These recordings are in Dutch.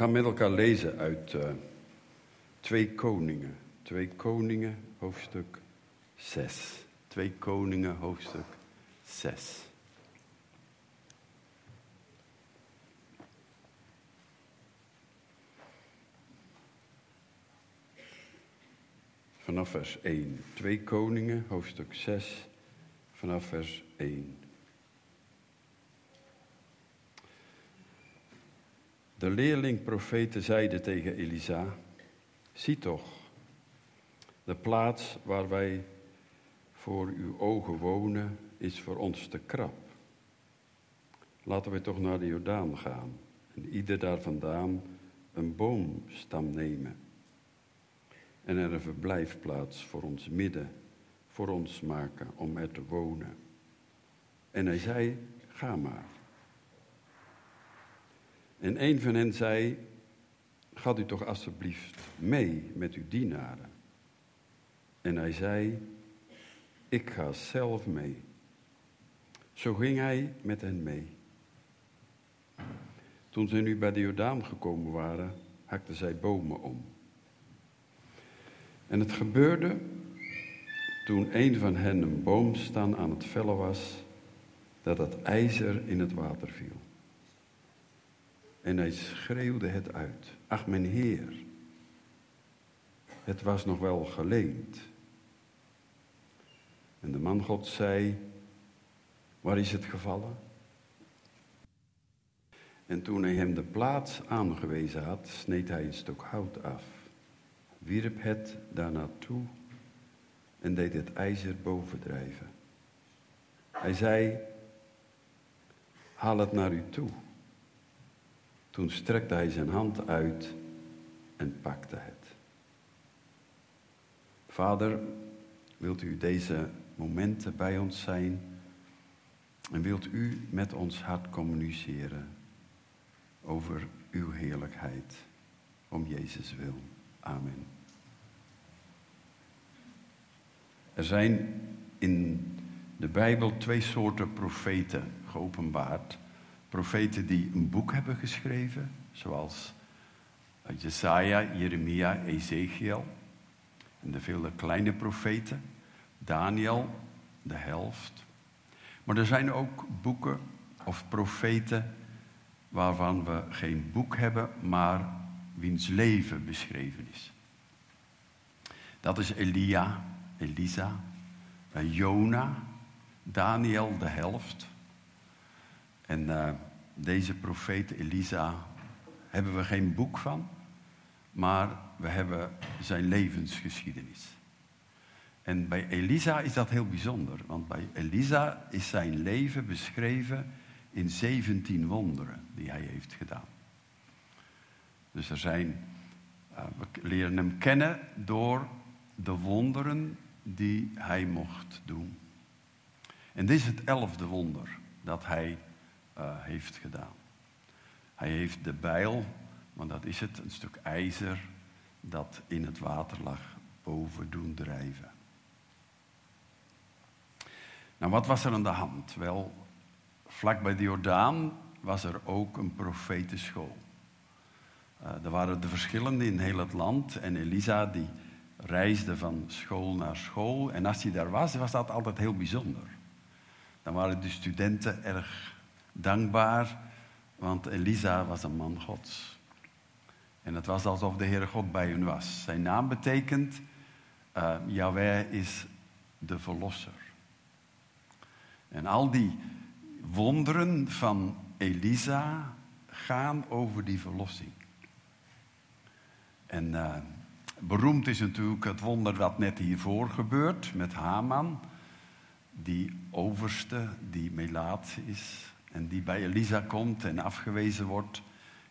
gaan met elkaar lezen uit uh, Twee Koningen. Twee Koningen, hoofdstuk 6. Twee Koningen, hoofdstuk 6. Vanaf vers 1. Twee Koningen, hoofdstuk 6, vanaf vers 1. De leerling-profeten zeiden tegen Elisa: Zie toch, de plaats waar wij voor uw ogen wonen is voor ons te krap. Laten we toch naar de Jordaan gaan en ieder daar vandaan een boomstam nemen en er een verblijfplaats voor ons midden, voor ons maken om er te wonen. En hij zei, ga maar. En een van hen zei, gaat u toch alstublieft mee met uw dienaren. En hij zei, ik ga zelf mee. Zo ging hij met hen mee. Toen ze nu bij de Jordaan gekomen waren, hakten zij bomen om. En het gebeurde toen een van hen een boomstam aan het vellen was, dat het ijzer in het water viel. En hij schreeuwde het uit. Ach, mijn Heer, het was nog wel geleend. En de man God zei, waar is het gevallen? En toen hij hem de plaats aangewezen had, sneed hij een stuk hout af, wierp het daar naartoe en deed het ijzer bovendrijven. Hij zei, haal het naar u toe. Toen strekte hij zijn hand uit en pakte het. Vader, wilt u deze momenten bij ons zijn en wilt u met ons hart communiceren over uw heerlijkheid, om Jezus wil. Amen. Er zijn in de Bijbel twee soorten profeten geopenbaard profeten die een boek hebben geschreven, zoals Jesaja, Jeremia, Ezekiel. En de vele kleine profeten, Daniel, de helft. Maar er zijn ook boeken of profeten waarvan we geen boek hebben, maar wiens leven beschreven is. Dat is Elia, Elisa, Jona, Daniel de helft, en uh, deze profeet Elisa hebben we geen boek van, maar we hebben zijn levensgeschiedenis. En bij Elisa is dat heel bijzonder, want bij Elisa is zijn leven beschreven in 17 wonderen die hij heeft gedaan. Dus er zijn, uh, we leren hem kennen door de wonderen die hij mocht doen. En dit is het elfde wonder dat hij uh, heeft gedaan. Hij heeft de bijl, want dat is het, een stuk ijzer dat in het water lag, boven doen drijven. Nou, wat was er aan de hand? Wel, vlak bij de Jordaan was er ook een profetenschool. Uh, er waren de verschillende in heel het land en Elisa die reisde van school naar school. En als hij daar was, was dat altijd heel bijzonder. Dan waren de studenten erg dankbaar, want Elisa was een man Gods. En het was alsof de Heere God bij hen was. Zijn naam betekent, uh, is de verlosser. En al die wonderen van Elisa gaan over die verlossing. En uh, beroemd is natuurlijk het wonder dat net hiervoor gebeurt met Haman. Die overste, die melaat is, en die bij Elisa komt en afgewezen wordt.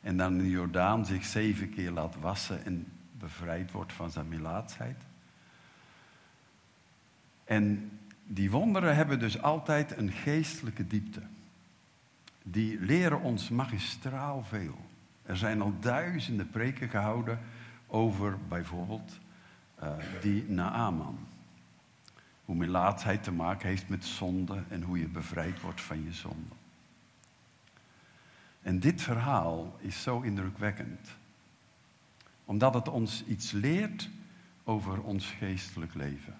En dan in Jordaan zich zeven keer laat wassen en bevrijd wordt van zijn melaatsheid. En die wonderen hebben dus altijd een geestelijke diepte. Die leren ons magistraal veel. Er zijn al duizenden preken gehouden over bijvoorbeeld uh, die Naaman. Hoe melaatsheid te maken heeft met zonde en hoe je bevrijd wordt van je zonde. En dit verhaal is zo indrukwekkend, omdat het ons iets leert over ons geestelijk leven.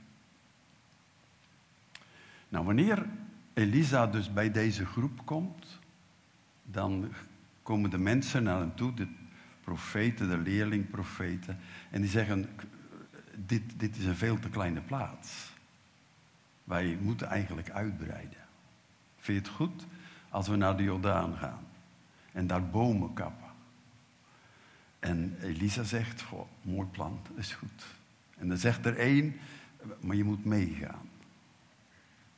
Nou, wanneer Elisa dus bij deze groep komt, dan komen de mensen naar hem toe, de profeten, de leerlingprofeten, en die zeggen, dit, dit is een veel te kleine plaats. Wij moeten eigenlijk uitbreiden. Vind je het goed als we naar de Jordaan gaan en daar bomen kappen? En Elisa zegt, goh, mooi plan, is goed. En dan zegt er één, maar je moet meegaan.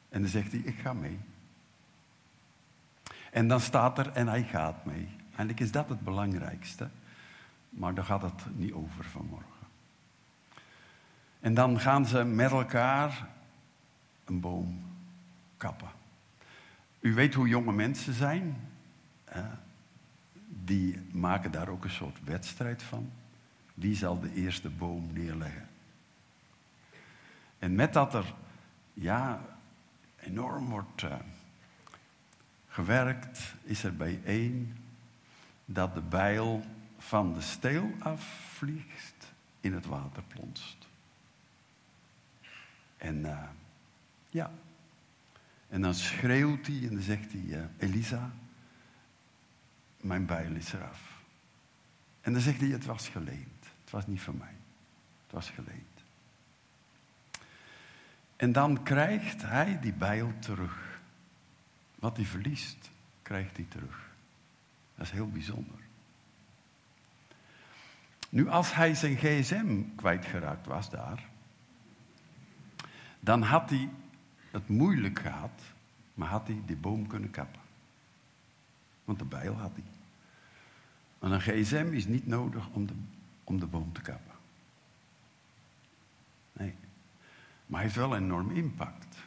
En dan zegt hij, ik ga mee. En dan staat er, en hij gaat mee. Eigenlijk is dat het belangrijkste. Maar daar gaat het niet over vanmorgen. En dan gaan ze met elkaar een boom kappen. U weet hoe jonge mensen zijn. Die maken daar ook een soort wedstrijd van. Wie zal de eerste boom neerleggen? En met dat er ja, enorm wordt uh, gewerkt, is er bij één dat de bijl van de steel afvliegt in het water plonst. En uh, ja, en dan schreeuwt hij en dan zegt hij, uh, Elisa, mijn bijl is eraf. En dan zegt hij, het was geleend. Het was niet van mij. Het was geleend. En dan krijgt hij die bijl terug. Wat hij verliest, krijgt hij terug. Dat is heel bijzonder. Nu, als hij zijn gsm kwijtgeraakt was daar, dan had hij het moeilijk gehad, maar had hij die boom kunnen kappen. Want de bijl had hij. En een gsm is niet nodig om de, om de boom te kappen. Nee. Maar hij heeft wel een enorm impact.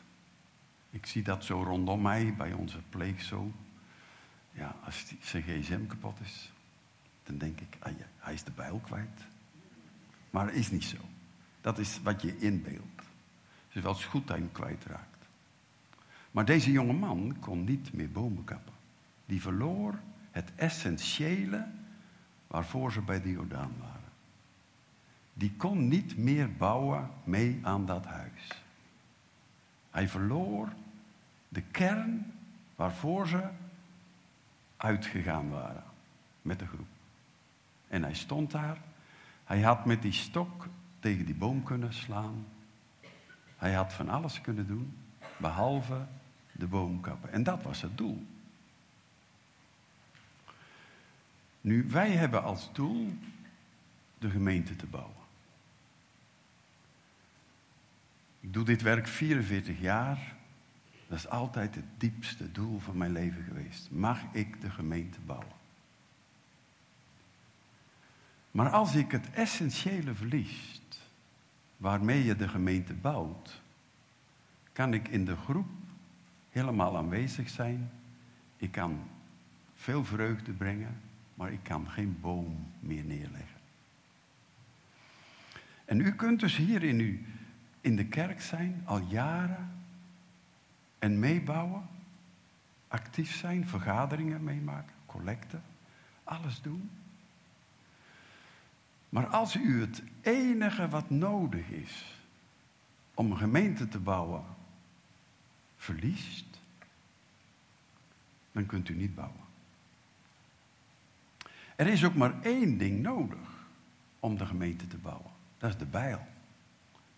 Ik zie dat zo rondom mij, bij onze pleegzoon. Ja, als die, zijn gsm kapot is, dan denk ik, ah ja, hij is de bijl kwijt. Maar dat is niet zo. Dat is wat je inbeeldt. Het is wel eens goed dat hij hem kwijtraakt. Maar deze jonge man kon niet meer bomen kappen. Die verloor het essentiële waarvoor ze bij de Jordaan waren die kon niet meer bouwen mee aan dat huis. Hij verloor de kern waarvoor ze uitgegaan waren met de groep. En hij stond daar. Hij had met die stok tegen die boom kunnen slaan. Hij had van alles kunnen doen, behalve de boom kappen. En dat was het doel. Nu, wij hebben als doel de gemeente te bouwen. Ik doe dit werk 44 jaar. Dat is altijd het diepste doel van mijn leven geweest. Mag ik de gemeente bouwen? Maar als ik het essentiële verlies, waarmee je de gemeente bouwt, kan ik in de groep helemaal aanwezig zijn. Ik kan veel vreugde brengen, maar ik kan geen boom meer neerleggen. En u kunt dus hier in uw in de kerk zijn, al jaren, en meebouwen, actief zijn, vergaderingen meemaken, collecten, alles doen. Maar als u het enige wat nodig is om een gemeente te bouwen verliest, dan kunt u niet bouwen. Er is ook maar één ding nodig om de gemeente te bouwen. Dat is de bijl.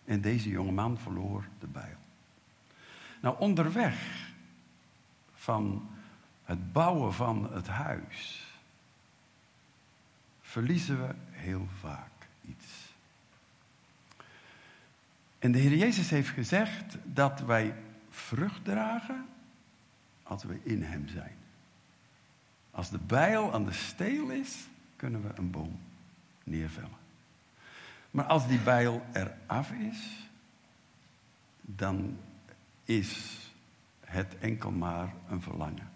En deze jonge man verloor de bijl. Nou, onderweg van het bouwen van het huis verliezen we heel vaak iets. En de Heer Jezus heeft gezegd dat wij vrucht dragen als we in Hem zijn. Als de bijl aan de steel is, kunnen we een boom neervellen. Maar als die bijl eraf is, dan is het enkel maar een verlangen.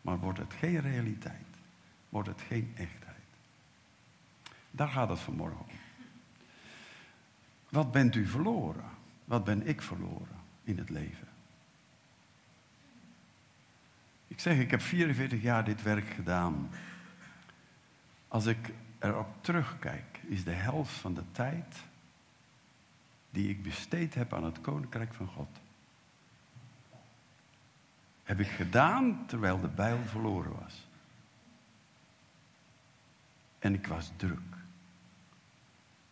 Maar wordt het geen realiteit, wordt het geen echtheid. Daar gaat het vanmorgen om. Wat bent u verloren? Wat ben ik verloren in het leven? Ik zeg, ik heb 44 jaar dit werk gedaan. Als ik erop terugkijk, is de helft van de tijd die ik besteed heb aan het koninkrijk van God, heb ik gedaan terwijl de bijl verloren was. En ik was druk.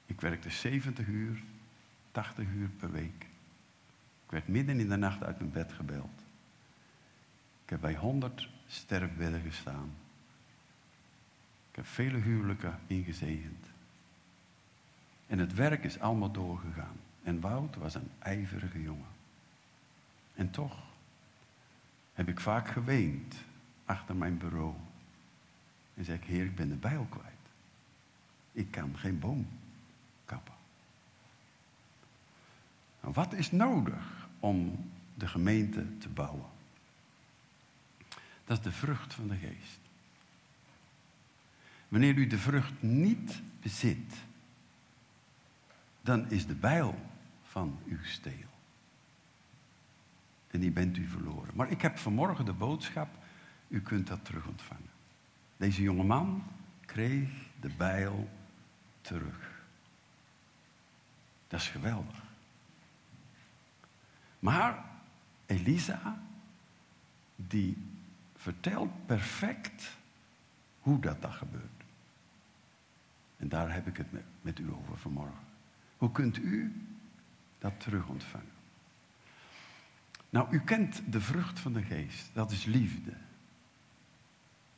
Ik werkte 70 uur, 80 uur per week. Ik werd midden in de nacht uit mijn bed gebeld. Ik heb bij 100 sterfbedden gestaan. Ik heb vele huwelijken ingezegend. En het werk is allemaal doorgegaan. En Wout was een ijverige jongen. En toch heb ik vaak geweend achter mijn bureau. En zei ik, heer, ik ben de bijl kwijt. Ik kan geen boom kappen. Nou, wat is nodig om de gemeente te bouwen? Dat is de vrucht van de geest. Wanneer u de vrucht niet bezit, dan is de bijl van uw steel. En die bent u verloren. Maar ik heb vanmorgen de boodschap, u kunt dat terug ontvangen. Deze jonge man kreeg de bijl terug. Dat is geweldig. Maar Elisa, die vertelt perfect hoe dat dan gebeurt. En daar heb ik het met, u over vanmorgen. Hoe kunt u dat terug ontvangen? Nou, u kent de vrucht van de geest. Dat is liefde.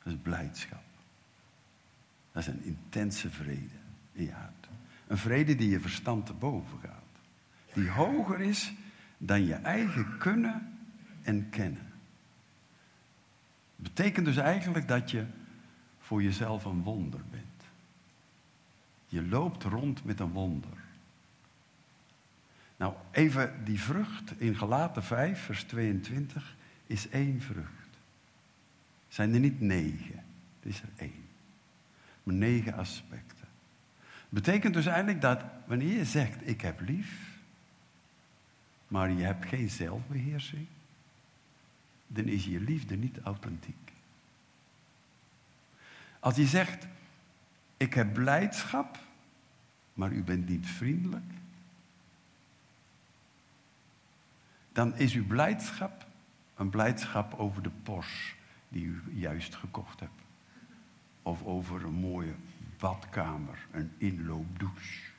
Dat is blijdschap. Dat is een intense vrede in je hart. Een vrede die je verstand te boven gaat. Die hoger is dan je eigen kunnen en kennen. Betekent dus eigenlijk dat je voor jezelf een wonder bent. Je loopt rond met een wonder. Nou, even die vrucht in Galaten 5, vers 22, is één vrucht. Zijn er niet negen, het is er één. Maar negen aspecten. Betekent dus eigenlijk dat wanneer je zegt, ik heb lief, maar je hebt geen zelfbeheersing, dan is je liefde niet authentiek. Als je zegt, ik heb blijdschap, maar u bent niet vriendelijk, dan is uw blijdschap een blijdschap over de Porsche die u juist gekocht hebt. Of over een mooie badkamer, een inloopdouche.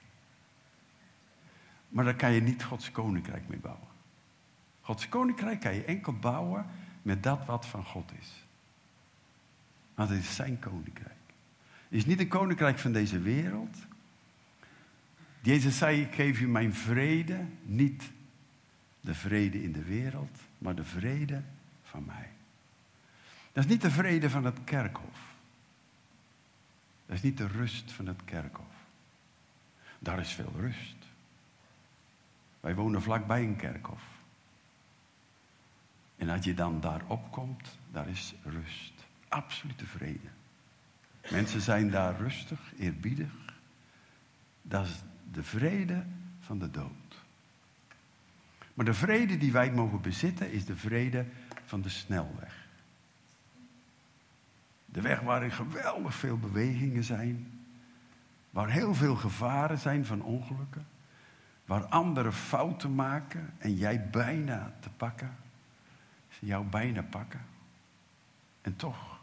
Maar daar kan je niet Gods koninkrijk mee bouwen. Gods koninkrijk kan je enkel bouwen met dat wat van God is. Want het is zijn koninkrijk. Het is niet een koninkrijk van deze wereld. Jezus zei, ik geef u mijn vrede, niet de vrede in de wereld, maar de vrede van mij. Dat is niet de vrede van het kerkhof. Dat is niet de rust van het kerkhof. Daar is veel rust. Wij wonen vlakbij een kerkhof. En als je dan daar opkomt, daar is rust. Absolute vrede. Mensen zijn daar rustig, eerbiedig. Dat is de vrede van de dood. Maar de vrede die wij mogen bezitten is de vrede van de snelweg. De weg waarin geweldig veel bewegingen zijn. Waar heel veel gevaren zijn van ongelukken. Waar anderen fouten maken en jij bijna te pakken. Jou bijna pakken. En toch,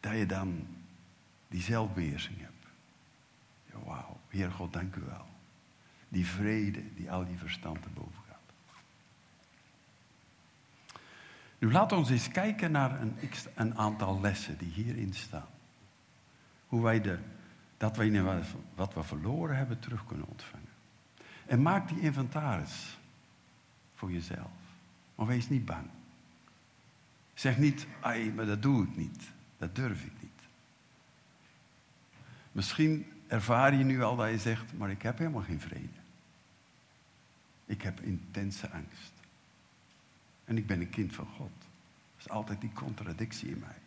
dat je dan die zelfbeheersing hebt. Ja, Wauw, Heer God, dank u wel. Die vrede die al die verstand te boven gaat. Nu laat ons eens kijken naar een, een aantal lessen die hierin staan. Hoe wij de, dat wij wat we verloren hebben terug kunnen ontvangen. En maak die inventaris voor jezelf. Maar wees niet bang. Zeg niet, ai, maar dat doe ik niet. Dat durf ik niet. Misschien ervaar je nu al dat je zegt, maar ik heb helemaal geen vrede. Ik heb intense angst. En ik ben een kind van God. Er is altijd die contradictie in mij.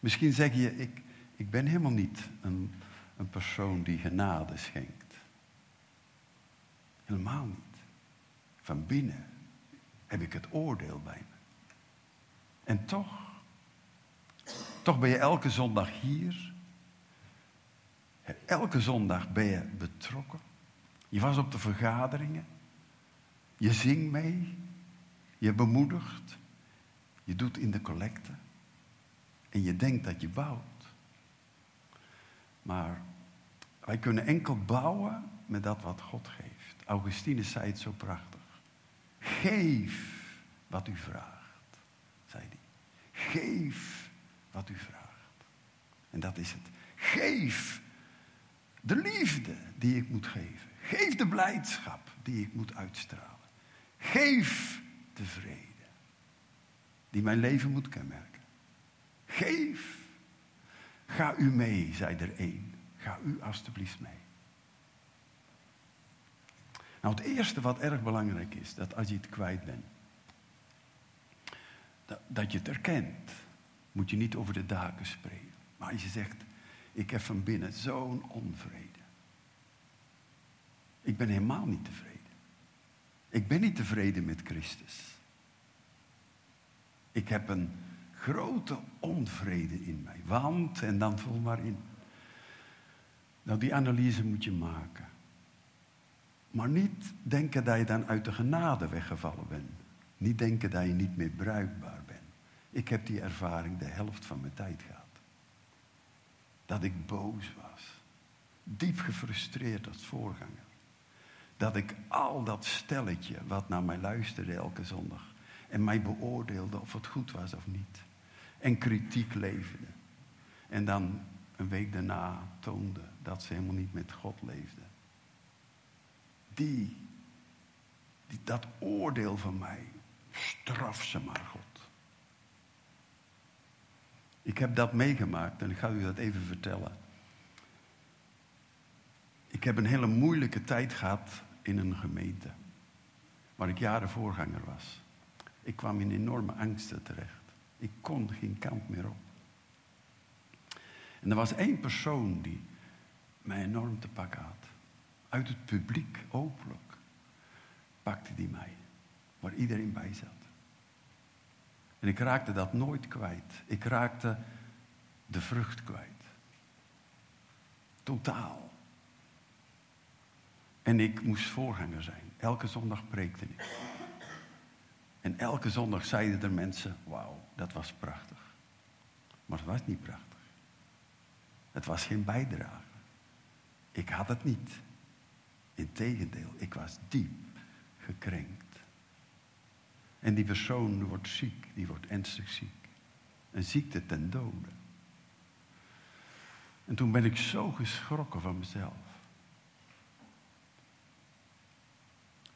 Misschien zeg je, ik, ik ben helemaal niet een, een persoon die genade schenkt. Helemaal niet. Van binnen heb ik het oordeel bij me. En toch, toch ben je elke zondag hier. Elke zondag ben je betrokken. Je was op de vergaderingen. Je zingt mee. Je bemoedigt. Je doet in de collecte. En je denkt dat je bouwt. Maar wij kunnen enkel bouwen met dat wat God geeft. Augustinus zei het zo prachtig. Geef wat u vraagt. Geef wat u vraagt. En dat is het. Geef de liefde die ik moet geven. Geef de blijdschap die ik moet uitstralen. Geef de vrede die mijn leven moet kenmerken. Geef. Ga u mee, zei er één. Ga u alstublieft mee. Nou, het eerste wat erg belangrijk is, dat als je het kwijt bent, dat, je het erkent, moet je niet over de daken spreken. Maar als je zegt, ik heb van binnen zo'n onvrede. Ik ben helemaal niet tevreden. Ik ben niet tevreden met Christus. Ik heb een grote onvrede in mij. Want, en dan vul maar in. Nou, die analyse moet je maken. Maar niet denken dat je dan uit de genade weggevallen bent. Niet denken dat je niet meer bruikbaar bent. Ik heb die ervaring de helft van mijn tijd gehad. Dat ik boos was. Diep gefrustreerd als voorganger. Dat ik al dat stelletje wat naar mij luisterde elke zondag. En mij beoordeelde of het goed was of niet. En kritiek leverde. En dan een week daarna toonde dat ze helemaal niet met God leefden. Die, die, dat oordeel van mij, straf ze maar God. Ik heb dat meegemaakt en ik ga u dat even vertellen. Ik heb een hele moeilijke tijd gehad in een gemeente. Waar ik jaren voorganger was. Ik kwam in enorme angsten terecht. Ik kon geen kant meer op. En er was één persoon die mij enorm te pakken had. Uit het publiek, openlijk, pakte die mij. Waar iedereen bij zat. En ik raakte dat nooit kwijt. Ik raakte de vrucht kwijt. Totaal. En ik moest voorganger zijn. Elke zondag preekte ik. En elke zondag zeiden er mensen: Wauw, dat was prachtig. Maar het was niet prachtig. Het was geen bijdrage. Ik had het niet. Integendeel, ik was diep gekrenkt. En die persoon wordt ziek, die wordt ernstig ziek. Een ziekte ten dode. En toen ben ik zo geschrokken van mezelf.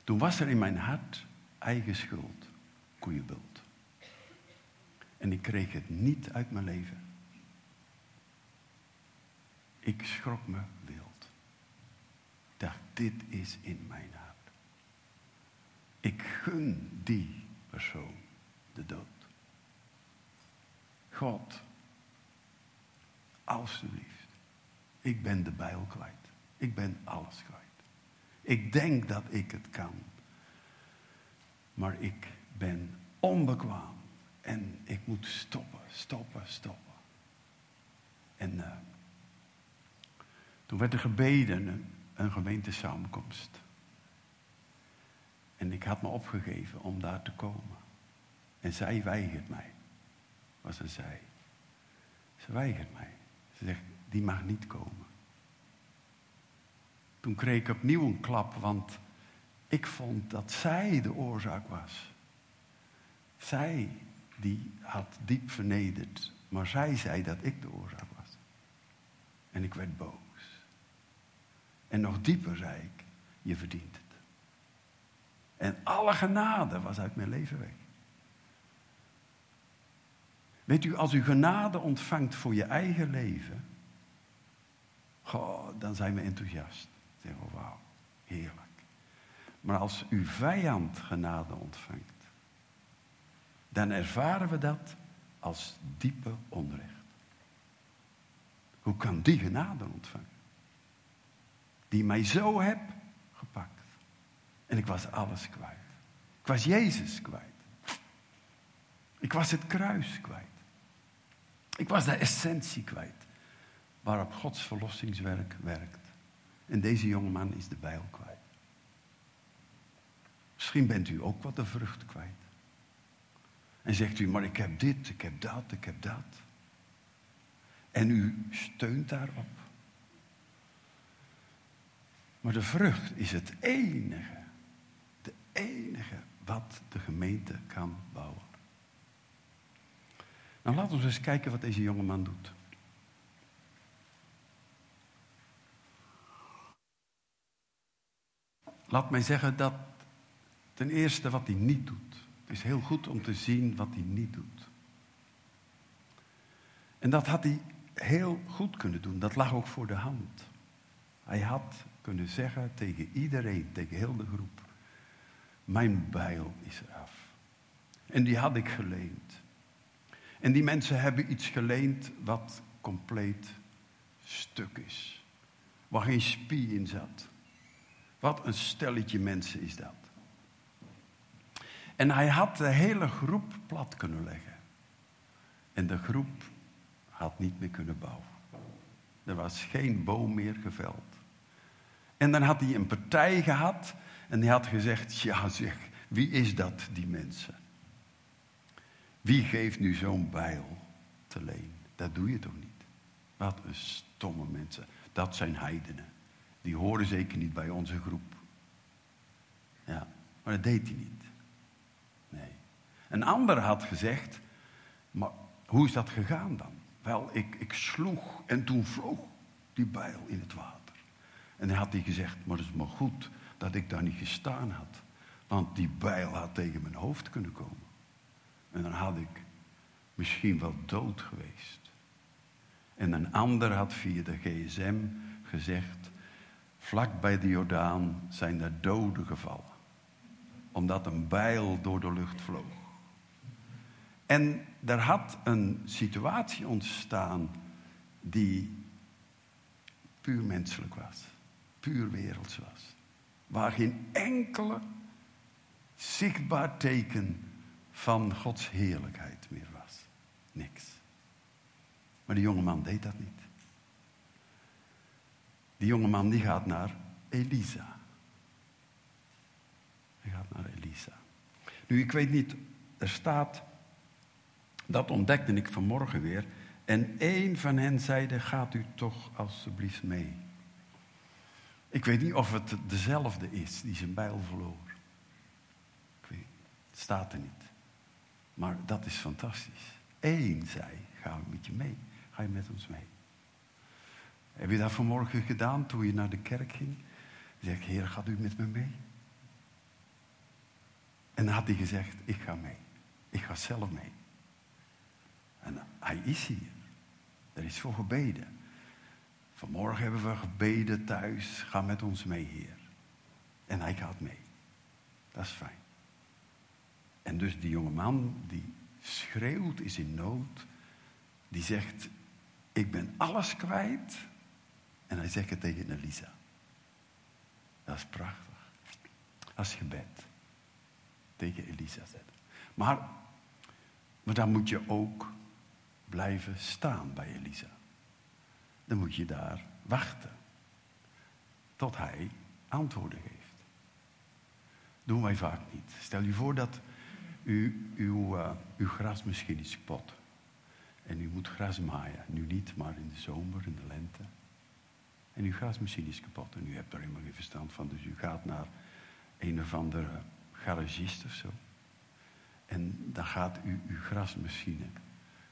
Toen was er in mijn hart eigen schuld, koeienbult. En ik kreeg het niet uit mijn leven. Ik schrok me wild. dacht, dit is in mijn hart. Ik gun die persoon de dood. God, alsjeblieft, ik ben de bijl kwijt. Ik ben alles kwijt. Ik denk dat ik het kan. Maar ik ben onbekwaam. En ik moet stoppen, stoppen, stoppen. En uh, toen werd er gebeden, een, een gemeentesamenkomst. En ik had me opgegeven om daar te komen. En zij weigert mij. Was een zij. Ze weigert mij. Ze zegt, die mag niet komen. Toen kreeg ik opnieuw een klap, want ik vond dat zij de oorzaak was. Zij die had diep vernederd, maar zij zei dat ik de oorzaak was. En ik werd boos. En nog dieper zei ik, je verdient het. En alle genade was uit mijn leven weg. Weet u, als u genade ontvangt voor je eigen leven, goh, dan zijn we enthousiast. Zeggen we, wauw, heerlijk. Maar als uw vijand genade ontvangt, dan ervaren we dat als diepe onrecht. Hoe kan die genade ontvangen? Die mij zo heb gepakt. En ik was alles kwijt. Ik was Jezus kwijt. Ik was het kruis kwijt. Ik was de essentie kwijt. Waarop Gods verlossingswerk werkt. En deze jongeman is de bijl kwijt. Misschien bent u ook wat de vrucht kwijt. En zegt u, maar ik heb dit, ik heb dat, ik heb dat. En u steunt daarop. Maar de vrucht is het enige, enige wat de gemeente kan bouwen. Nou, laten we eens kijken wat deze jonge man doet. Laat mij zeggen dat ten eerste wat hij niet doet. Het is heel goed om te zien wat hij niet doet. En dat had hij heel goed kunnen doen. Dat lag ook voor de hand. Hij had kunnen zeggen tegen iedereen, tegen heel de groep: Mijn bijl is eraf. En die had ik geleend. En die mensen hebben iets geleend wat compleet stuk is. Waar geen spie in zat. Wat een stelletje mensen is dat. En hij had de hele groep plat kunnen leggen. En de groep had niet meer kunnen bouwen. Er was geen boom meer geveld. En dan had hij een partij gehad en die had gezegd, ja zeg, wie is dat, die mensen? Wie geeft nu zo'n bijl te leen? Dat doe je toch niet? Wat een stomme mensen. Dat zijn heidenen. Die horen zeker niet bij onze groep. Ja, maar dat deed hij niet. Nee. Een ander had gezegd, maar hoe is dat gegaan dan? Wel, ik, ik sloeg en toen vloog die bijl in het water. En dan had hij gezegd, maar het is maar goed dat ik daar niet gestaan had. Want die bijl had tegen mijn hoofd kunnen komen. En dan had ik misschien wel dood geweest. En een ander had via de gsm gezegd, vlak bij de Jordaan zijn er doden gevallen. Omdat een bijl door de lucht vloog. En er had een situatie ontstaan die puur menselijk was puur werelds was. Waar geen enkele zichtbaar teken van Gods heerlijkheid meer was. Niks. Maar die jongeman deed dat niet. Die jongeman die gaat naar Elisa. Hij gaat naar Elisa. Nu, ik weet niet, er staat, dat ontdekte ik vanmorgen weer. En één van hen zeide, gaat u toch alstublieft mee. Ik weet niet of het dezelfde is die zijn bijl verloor. Ik weet, het staat er niet. Maar dat is fantastisch. Eén zei, ga met je mee. Ga je met ons mee. Heb je dat vanmorgen gedaan toen je naar de kerk ging? Zeg ik, Heer, gaat u met me mee? En dan had hij gezegd, ik ga mee. Ik ga zelf mee. En hij is hier. Er is voor gebeden. Vanmorgen hebben we gebeden thuis. Ga met ons mee, Heer. En hij gaat mee. Dat is fijn. En dus die jonge man die schreeuwt, is in nood. Die zegt, ik ben alles kwijt. En hij zegt het tegen Elisa. Dat is prachtig. Als gebed. Tegen Elisa zetten. Maar, maar dan moet je ook blijven staan bij Elisa dan moet je daar wachten. Tot hij antwoorden geeft. Doen wij vaak niet. Stel je voor dat u, uw, uh, uw gras misschien is kapot. En u moet gras maaien. Nu niet, maar in de zomer, in de lente. En uw grasmachine is kapot. En u hebt er helemaal geen verstand van. Dus u gaat naar een of andere garagist of zo. En dan gaat u uw grasmachine.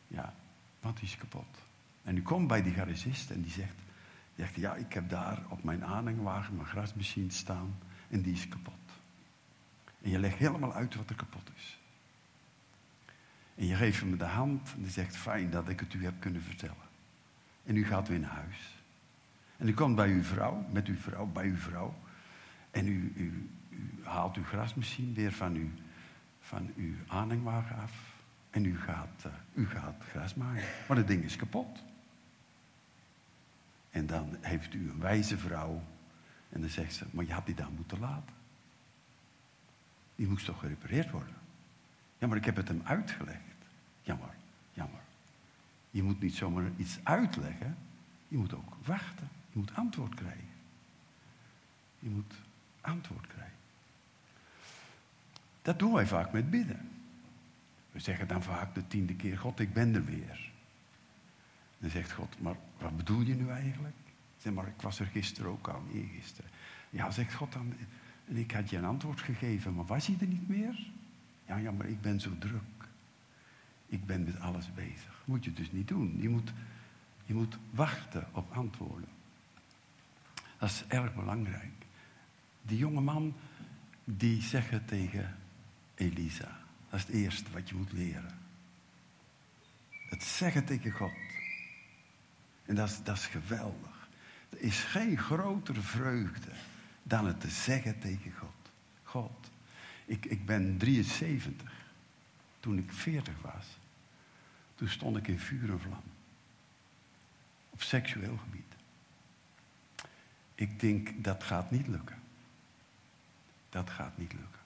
Ja, wat is kapot? En u komt bij die garagist en die zegt, die zegt, ja, ik heb daar op mijn aanhangwagen mijn grasmachine staan en die is kapot. En je legt helemaal uit wat er kapot is. En je geeft hem de hand en die zegt, fijn dat ik het u heb kunnen vertellen. En u gaat weer naar huis. En u komt bij uw vrouw, met uw vrouw, bij uw vrouw. En u, u, haalt uw grasmachine weer van uw, van uw aanhangwagen af. En u gaat, uh, u gaat gras maaien. Maar het ding is kapot. En dan heeft u een wijze vrouw. En dan zegt ze, maar je had die dan moeten laten. Die moest toch gerepareerd worden? Ja, maar ik heb het hem uitgelegd. Jammer, jammer. Je moet niet zomaar iets uitleggen. Je moet ook wachten. Je moet antwoord krijgen. Je moet antwoord krijgen. Dat doen wij vaak met bidden. We zeggen dan vaak de tiende keer, God, ik ben er weer. Dan zegt God, maar wat bedoel je nu eigenlijk? Zeg maar, ik was er gisteren ook al, eergisteren. Ja, zegt God dan, en ik had je een antwoord gegeven, maar was je er niet meer? Ja, ja, maar ik ben zo druk. Ik ben met alles bezig. Moet je dus niet doen. Je moet, je moet wachten op antwoorden. Dat is erg belangrijk. Die jonge man, die zegt tegen Elisa. Dat is het eerste wat je moet leren. Het zeggen tegen God. En dat is, dat is geweldig. Er is geen grotere vreugde dan het te zeggen tegen God. God, ik, ik ben 73. Toen ik 40 was, toen stond ik in vuur en vlam. Op seksueel gebied. Ik denk, dat gaat niet lukken. Dat gaat niet lukken.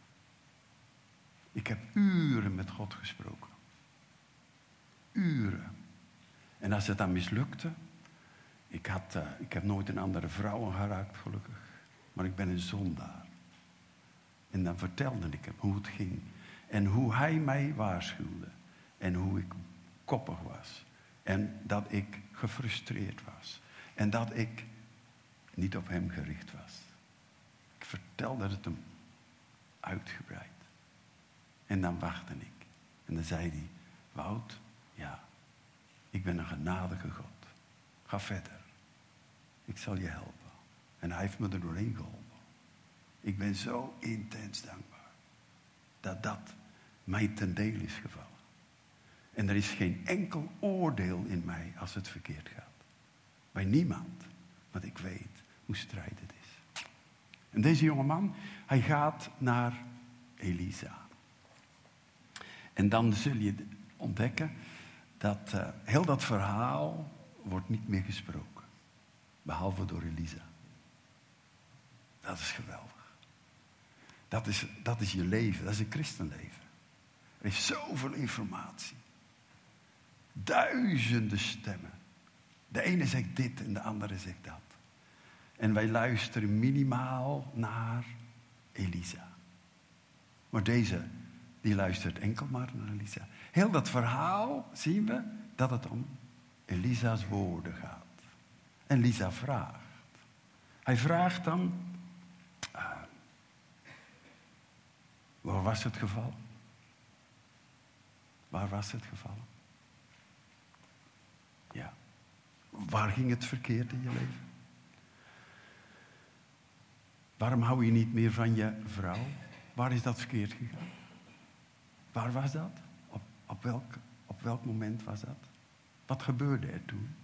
Ik heb uren met God gesproken. Uren. En als het dan mislukte, ik, had, uh, ik heb nooit een andere vrouw geraakt, gelukkig. Maar ik ben een zondaar. En dan vertelde ik hem hoe het ging. En hoe hij mij waarschuwde. En hoe ik koppig was. En dat ik gefrustreerd was. En dat ik niet op hem gericht was. Ik vertelde het hem uitgebreid. En dan wachtte ik. En dan zei hij, Wout, ja, ik ben een genadige God. Ga verder. Ik zal je helpen. En hij heeft me er doorheen geholpen. Ik ben zo intens dankbaar dat dat mij ten deel is gevallen. En er is geen enkel oordeel in mij als het verkeerd gaat. Bij niemand. Want ik weet hoe strijd het is. En deze jonge man, hij gaat naar Elisa. En dan zul je ontdekken dat uh, heel dat verhaal wordt niet meer gesproken. Behalve door Elisa. Dat is geweldig. Dat is, dat is je leven, dat is een christenleven. Er is zoveel informatie. Duizenden stemmen. De ene zegt dit en de andere zegt dat. En wij luisteren minimaal naar Elisa. Maar deze, die luistert enkel maar naar Elisa. Heel dat verhaal zien we dat het om Elisa's woorden gaat. En Lisa vraagt. Hij vraagt dan, uh, waar was het geval? Waar was het geval? Ja. Waar ging het verkeerd in je leven? Waarom hou je niet meer van je vrouw? Waar is dat verkeerd gegaan? Waar was dat? Op, welk, op welk moment was dat? Wat gebeurde er toen?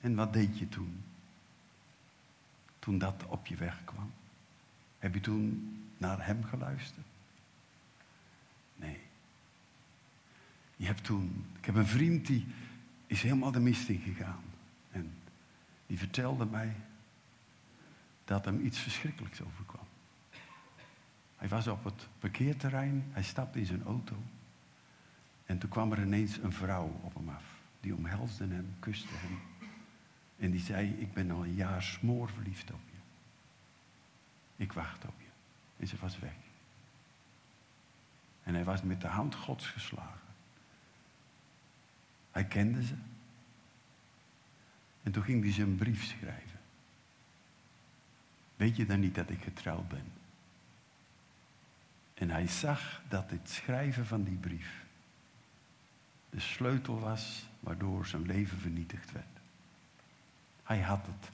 En wat deed je toen? Toen dat op je weg kwam? Heb je toen naar hem geluisterd? Nee. Je hebt toen. Ik heb een vriend die is helemaal de mist in gegaan. En die vertelde mij dat hem iets verschrikkelijks overkwam. Hij was op het parkeerterrein, hij stapte in zijn auto. En toen kwam er ineens een vrouw op hem af. Die omhelsde hem, kuste hem. En die zei, ik ben al een jaar smoorverliefd op je. Ik wacht op je. En ze was weg. En hij was met de hand gods geslagen. Hij kende ze. En toen ging hij een brief schrijven. Weet je dan niet dat ik getrouwd ben? En hij zag dat het schrijven van die brief de sleutel was waardoor zijn leven vernietigd werd. Hij had het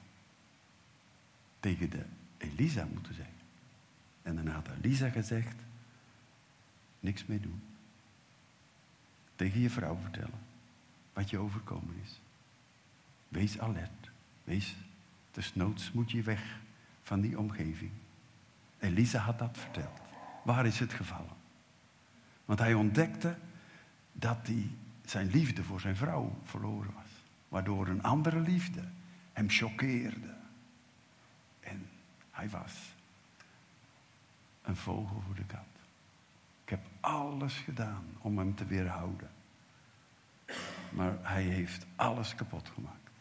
tegen de Elisa moeten zeggen. En dan had Elisa gezegd, niks mee doen. Tegen je vrouw vertellen wat je overkomen is. Wees alert. Wees, desnoods moet je weg van die omgeving. Elisa had dat verteld. Waar is het gevallen? Want hij ontdekte dat hij zijn liefde voor zijn vrouw verloren was. Waardoor een andere liefde hem choqueerde. En hij was een vogel voor de kat. Ik heb alles gedaan om hem te weerhouden. Maar hij heeft alles kapot gemaakt.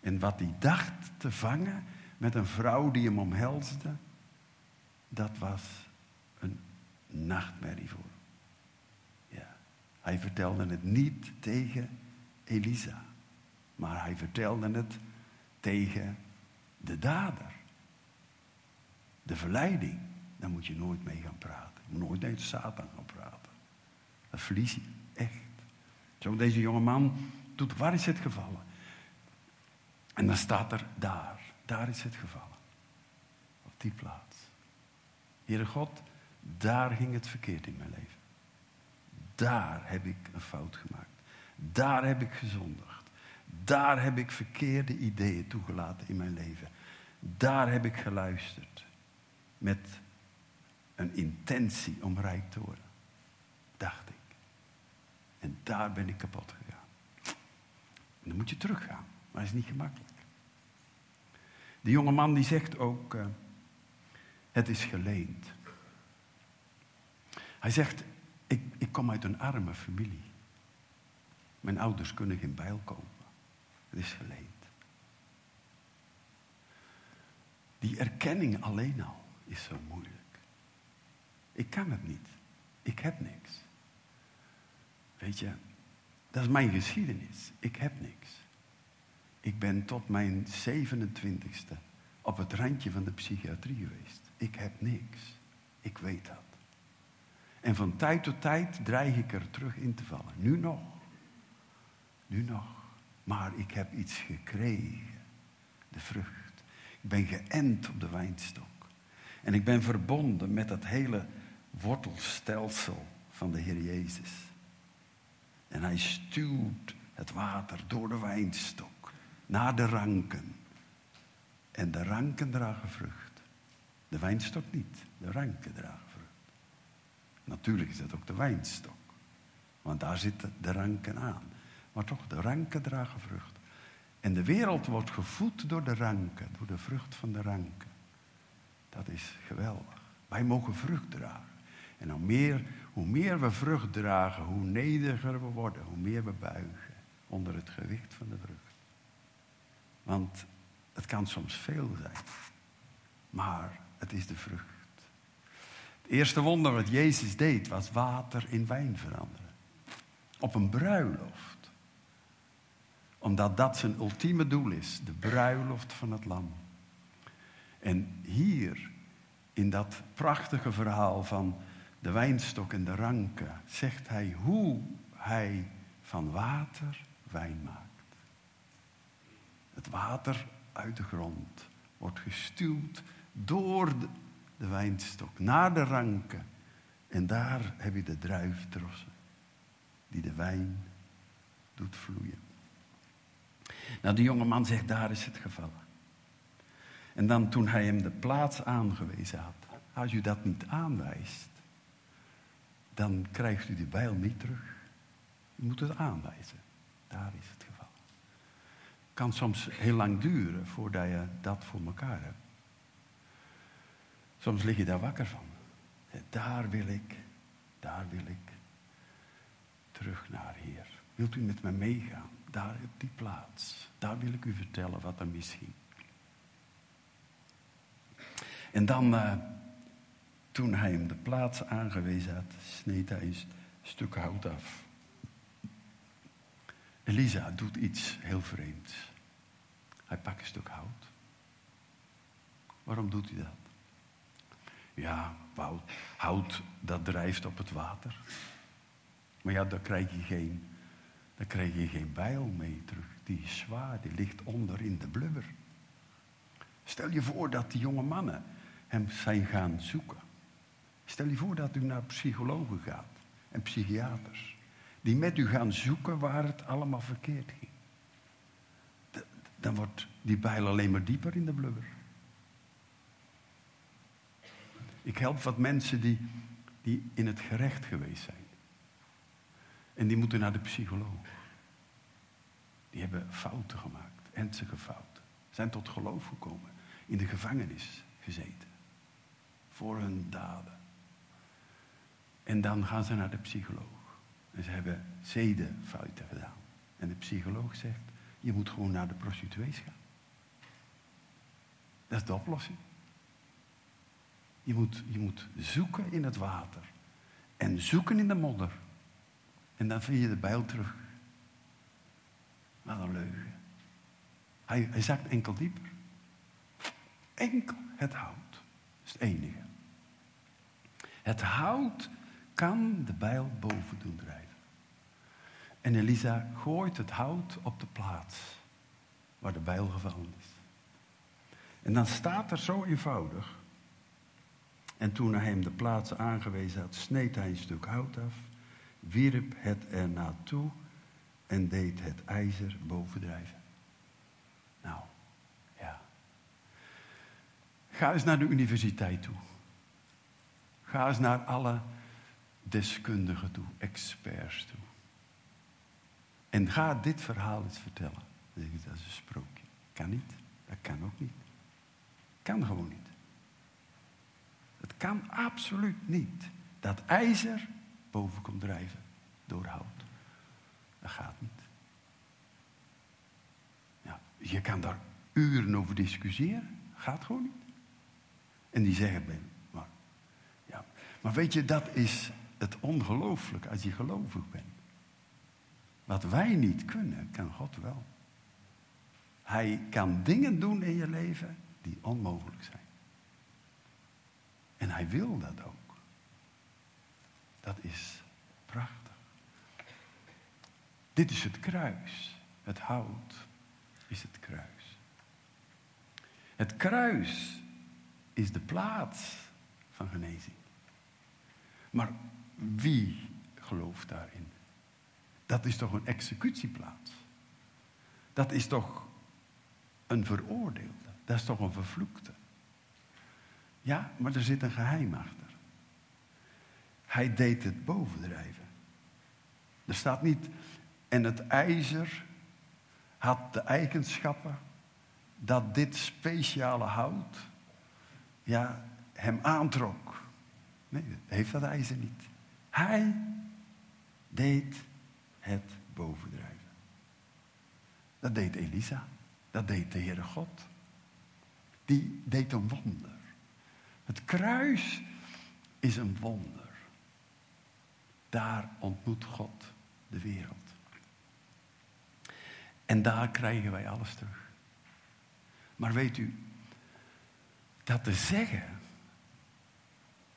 En wat hij dacht te vangen met een vrouw die hem omhelsde, dat was een nachtmerrie voor hem. Ja. Hij vertelde het niet tegen Elisa, maar hij vertelde het tegen de dader. De verleiding, daar moet je nooit mee gaan praten. Nooit met Satan gaan praten. Dat verlies je, echt. Zo deze jonge man doet, waar is het gevallen? En dan staat er daar, daar is het gevallen. Op die plaats. Heere God, daar ging het verkeerd in mijn leven. Daar heb ik een fout gemaakt. Daar heb ik gezondigd. Daar heb ik verkeerde ideeën toegelaten in mijn leven. Daar heb ik geluisterd met een intentie om rijk te worden. Dacht ik. En daar ben ik kapot gegaan. Dan moet je teruggaan. Maar dat is niet gemakkelijk. Die jonge man die zegt ook, uh, het is geleend. Hij zegt, ik, ik kom uit een arme familie. Mijn ouders kunnen geen bijl kopen. Is geleend. Die erkenning alleen al is zo moeilijk. Ik kan het niet. Ik heb niks. Weet je, dat is mijn geschiedenis. Ik heb niks. Ik ben tot mijn 27ste op het randje van de psychiatrie geweest. Ik heb niks. Ik weet dat. En van tijd tot tijd dreig ik er terug in te vallen. Nu nog. Nu nog. Maar ik heb iets gekregen. De vrucht. Ik ben geënt op de wijnstok. En ik ben verbonden met dat hele wortelstelsel van de Heer Jezus. En hij stuwt het water door de wijnstok naar de ranken. En de ranken dragen vrucht. De wijnstok niet, de ranken dragen vrucht. Natuurlijk is dat ook de wijnstok. Want daar zitten de ranken aan. Maar toch, de ranken dragen vrucht. En de wereld wordt gevoed door de ranken, door de vrucht van de ranken. Dat is geweldig. Wij mogen vrucht dragen. En hoe meer, hoe meer we vrucht dragen, hoe nederiger we worden, hoe meer we buigen onder het gewicht van de vrucht. Want het kan soms veel zijn, maar het is de vrucht. Het eerste wonder wat Jezus deed was water in wijn veranderen. Op een bruiloft. Omdat dat zijn ultieme doel is, de bruiloft van het lam. En hier, in dat prachtige verhaal van de wijnstok en de ranken, zegt hij hoe hij van water wijn maakt. Het water uit de grond wordt gestuwd door de, wijnstok naar de ranken. En daar heb je de druifdrossen die de wijn doet vloeien. Nou, de jonge man zegt, daar is het gevallen. En dan toen hij hem de plaats aangewezen had, als u dat niet aanwijst, dan krijgt u die bijl niet terug. U moet het aanwijzen. Daar is het geval. Kan soms heel lang duren voordat je dat voor elkaar hebt. Soms lig je daar wakker van. Daar wil ik, daar wil ik terug naar Heer. Wilt u met me meegaan? Daar op die plaats. Daar wil ik u vertellen wat er misging. En dan uh, toen hij hem de plaats aangewezen had, sneed hij een stuk hout af. Elisa doet iets heel vreemds. Hij pakt een stuk hout. Waarom doet hij dat? Ja, hout, hout dat drijft op het water. Maar ja, daar krijg je geen, daar krijg je geen bijl mee terug. Die is zwaar, die ligt onder in de blubber. Stel je voor dat die jonge mannen hem zijn gaan zoeken. Stel je voor dat u naar psychologen gaat en psychiaters. Die met u gaan zoeken waar het allemaal verkeerd ging. Dan wordt die bijl alleen maar dieper in de blubber. Ik help wat mensen die, die in het gerecht geweest zijn. En die moeten naar de psycholoog. Die hebben fouten gemaakt, ernstige fouten. Zijn tot geloof gekomen, in de gevangenis gezeten. Voor hun daden. En dan gaan ze naar de psycholoog. En ze hebben zedenfouten gedaan. En de psycholoog zegt, je moet gewoon naar de prostituees gaan. Dat is de oplossing. Je moet, je moet zoeken in het water. En zoeken in de modder. En dan vind je de bijl terug. Wat een leugen. Hij, hij zakt enkel dieper. Enkel het hout. Dat is het enige. Het hout kan de bijl boven doen drijven. En Elisa gooit het hout op de plaats waar de bijl gevallen is. En dan staat er zo eenvoudig. En toen hij hem de plaats aangewezen had, sneed hij een stuk hout af, wierp het er naartoe en deed het ijzer bovendrijven. Nou, ja. Ga eens naar de universiteit toe. Ga eens naar alle deskundigen toe, experts toe. En ga dit verhaal eens vertellen. Dat is een sprookje. Kan niet. Dat kan ook niet. Kan gewoon niet. Het kan absoluut niet dat ijzer boven komt drijven door hout. Dat gaat niet. Ja, je kan daar uren over discussiëren. Gaat gewoon niet. En die zeggen, ben, maar, ja. maar weet je, dat is het ongelooflijk als je gelovig bent. Wat wij niet kunnen, kan God wel. Hij kan dingen doen in je leven die onmogelijk zijn. En hij wil dat ook. Dat is prachtig. Dit is het kruis. Het hout is het kruis. Het kruis is de plaats van genezing. Maar wie gelooft daarin? Dat is toch een executieplaats? Dat is toch een veroordeelde? Dat is toch een vervloekte? Ja, maar er zit een geheim achter. Hij deed het bovendrijven. Er staat niet, en het ijzer had de eigenschappen dat dit speciale hout ja, hem aantrok. Nee, heeft dat ijzer niet. Hij deed het bovendrijven. Dat deed Elisa. Dat deed de Heere God. Die deed een wonder. Het kruis is een wonder. Daar ontmoet God de wereld. En daar krijgen wij alles terug. Maar weet u, dat te zeggen,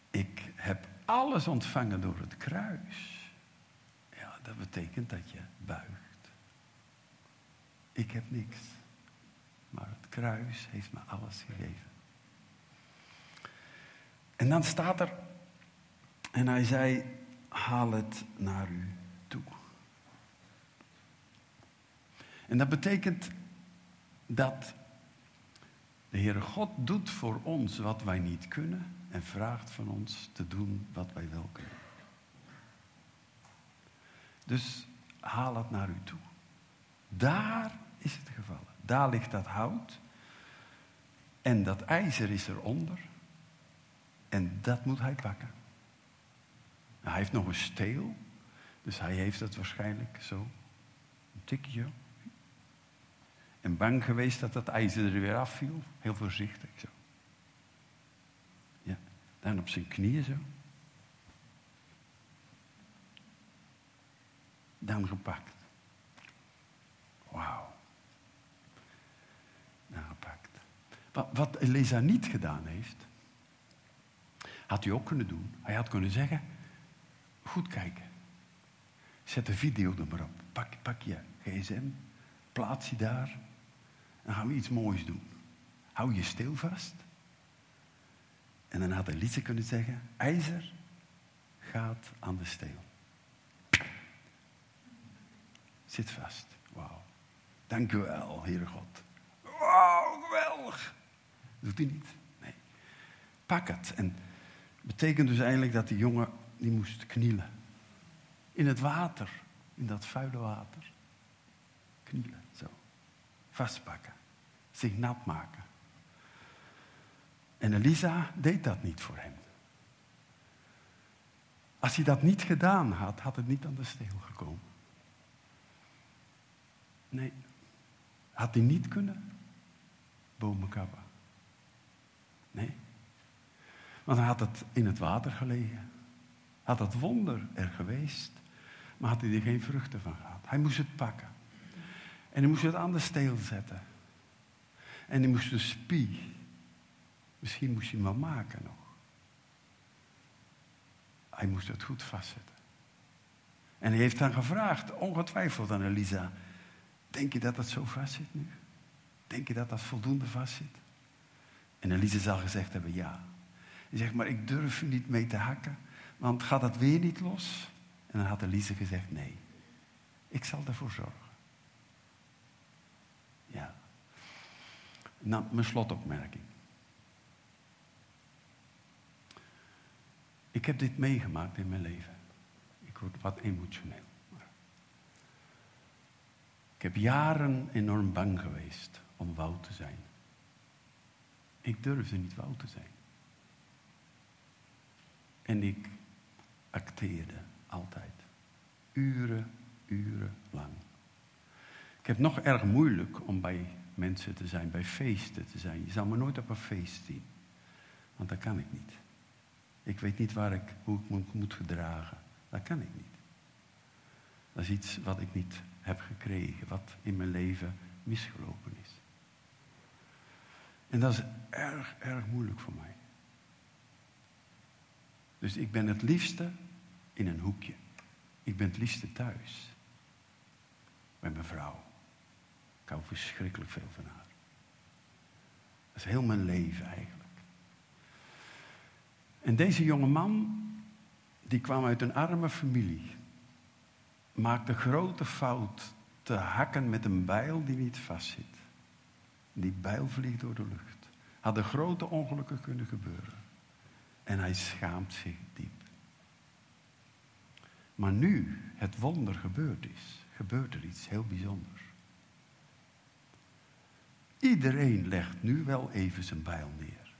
ik heb alles ontvangen door het kruis, ja, dat betekent dat je buigt. Ik heb niks, maar het kruis heeft me alles gegeven. En dan staat er, en hij zei, haal het naar u toe. En dat betekent dat de Heere God doet voor ons wat wij niet kunnen en vraagt van ons te doen wat wij wel kunnen. Dus haal het naar u toe. Daar is het gevallen. Daar ligt dat hout. En dat ijzer is eronder. En dat moet hij pakken. Hij heeft nog een steel. Dus hij heeft het waarschijnlijk zo. Een tikje. En bang geweest dat dat ijzer er weer afviel. Heel voorzichtig zo. Ja. Dan op zijn knieën zo. Dan gepakt. Wauw. Dan gepakt. Wat, wat Elisa niet gedaan heeft, had hij ook kunnen doen. Hij had kunnen zeggen, goed kijken. Zet de video er maar op. Pak, pak je gsm, plaats je daar. Dan gaan we iets moois doen. Hou je stil vast. En dan had Elise kunnen zeggen, ijzer gaat aan de steel. Zit vast. Wauw. Dank u wel, Heere God. Wauw, geweldig. Doet hij niet. Nee. Pak het. En betekent dus eigenlijk dat die jongen die moest knielen. In het water, in dat vuile water. Knielen, zo. Vastpakken. Zich nat maken. En Elisa deed dat niet voor hem. Als hij dat niet gedaan had, had het niet aan de steel gekomen. Nee. Had hij niet kunnen? Bomen kappen. Nee. Want hij had het in het water gelegen. Had het wonder er geweest. Maar had hij er geen vruchten van gehad. Hij moest het pakken. En hij moest het aan de steel zetten. En hij moest de spie. Misschien moest hij hem wel maken nog. Hij moest het goed vastzetten. En hij heeft dan gevraagd, ongetwijfeld aan Elisa. Denk je dat dat zo vast zit nu? Denk je dat dat voldoende vast zit? En Elise zal gezegd hebben ja. Hij zegt, maar ik durf niet mee te hakken, want gaat dat weer niet los? En dan had Elise gezegd, nee, ik zal ervoor zorgen. Ja. Nou, mijn slotopmerking. Ik heb dit meegemaakt in mijn leven. Ik word wat emotioneel. Ik heb jaren enorm bang geweest om Wout te zijn. Ik durfde niet Wout te zijn. En ik acteerde altijd. Uren, uren lang. Ik heb nog erg moeilijk om bij mensen te zijn, bij feesten te zijn. Je zal me nooit op een feest zien. Want dat kan ik niet. Ik weet niet waar ik, hoe ik me moet gedragen. Dat kan ik niet. Dat is iets wat ik niet heb gekregen, wat in mijn leven misgelopen is. En dat is erg, erg moeilijk voor mij. Dus ik ben het liefste in een hoekje. Ik ben het liefste thuis. Met mijn vrouw. Ik hou verschrikkelijk veel van haar. Dat is heel mijn leven eigenlijk. En deze jonge man, die kwam uit een arme familie. Maakte grote fout te hakken met een bijl die niet vastzit. Die bijl vliegt door de lucht. Hadden grote ongelukken kunnen gebeuren. En hij schaamt zich diep. Maar nu het wonder gebeurd is, gebeurt er iets heel bijzonders. Iedereen legt nu wel even zijn bijl neer.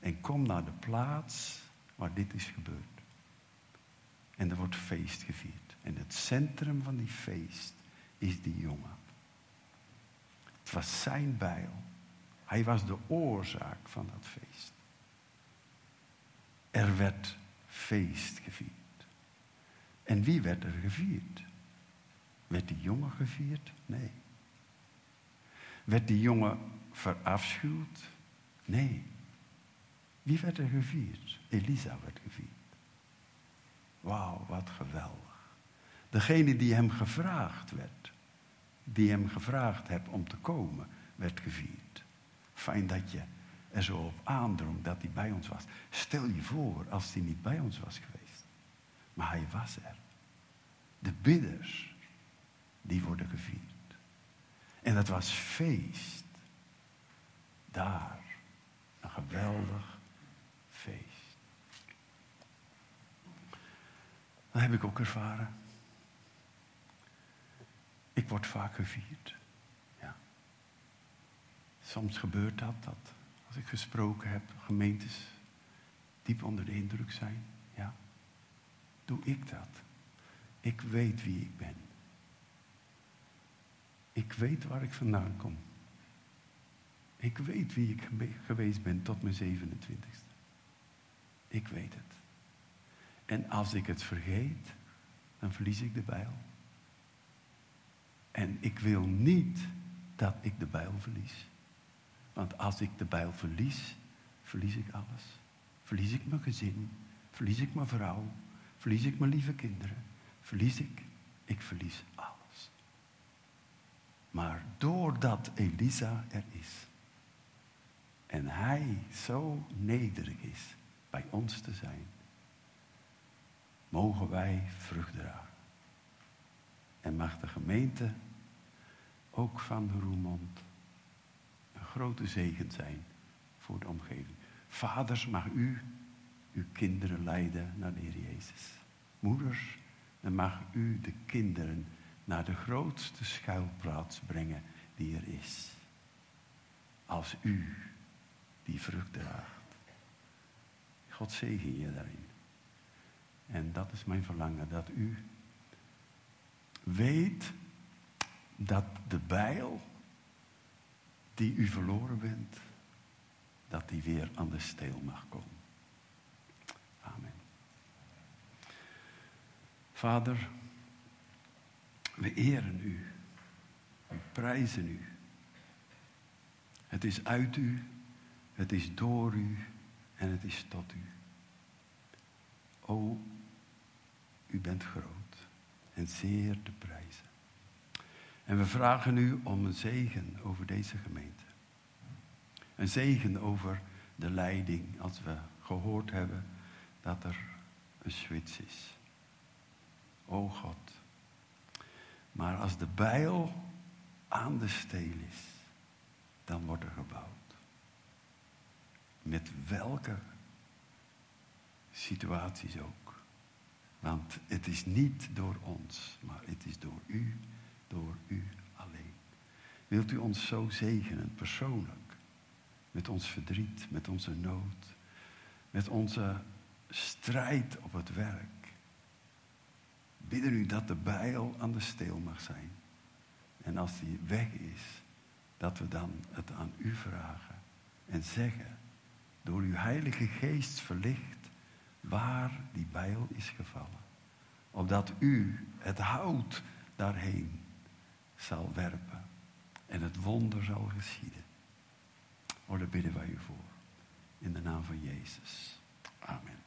En komt naar de plaats waar dit is gebeurd. En er wordt feest gevierd. En het centrum van die feest is die jongen. Het was zijn bijl. Hij was de oorzaak van dat feest. Er werd feest gevierd. En wie werd er gevierd? Werd die jongen gevierd? Nee. Werd die jongen verafschuwd? Nee. Wie werd er gevierd? Elisa werd gevierd. Wauw, wat geweldig. Degene die hem gevraagd werd, die hem gevraagd hebt om te komen, werd gevierd. Fijn dat je er zo op aandrong dat hij bij ons was. Stel je voor als hij niet bij ons was geweest. Maar hij was er. De bidders, die worden gevierd. En het was feest. Daar. Een geweldig feest. Dat heb ik ook ervaren. Ik word vaak gevierd. Ja. Soms gebeurt dat, dat als ik gesproken heb, gemeentes diep onder de indruk zijn. Ja. Doe ik dat? Ik weet wie ik ben. Ik weet waar ik vandaan kom. Ik weet wie ik geweest ben tot mijn 27ste. Ik weet het. En als ik het vergeet, dan verlies ik de bijl. En ik wil niet dat ik de bijl verlies. Want als ik de bijl verlies, verlies ik alles. Verlies ik mijn gezin, verlies ik mijn vrouw, verlies ik mijn lieve kinderen, verlies ik, ik verlies alles. Maar doordat Elisa er is en hij zo nederig is bij ons te zijn, mogen wij vrucht dragen. En mag de gemeente ook van Roermond grote zegen zijn voor de omgeving. Vaders, mag u uw kinderen leiden naar de Heer Jezus. Moeders, dan mag u de kinderen naar de grootste schuilplaats brengen die er is. Als u die vrucht draagt. God zegen je daarin. En dat is mijn verlangen, dat u weet dat de bijl die u verloren bent, dat die weer aan de steel mag komen. Amen. Vader, we eren u, we prijzen u. Het is uit u, het is door u en het is tot u. O, u bent groot en zeer te prijzen. En we vragen u om een zegen over deze gemeente. Een zegen over de leiding als we gehoord hebben dat er een switch is. O God. Maar als de bijl aan de steel is, dan wordt er gebouwd. Met welke situaties ook. Want het is niet door ons, maar het is door u, door u alleen. Wilt u ons zo zegenen, persoonlijk, met ons verdriet, met onze nood, met onze strijd op het werk. Bidden u dat de bijl aan de steel mag zijn. En als die weg is, dat we dan het aan u vragen en zeggen, door uw Heilige Geest verlicht, waar die bijl is gevallen. Opdat u het hout daarheen zal werpen en het wonder zal geschieden. Oh, daar bidden wij u voor. In de naam van Jezus. Amen.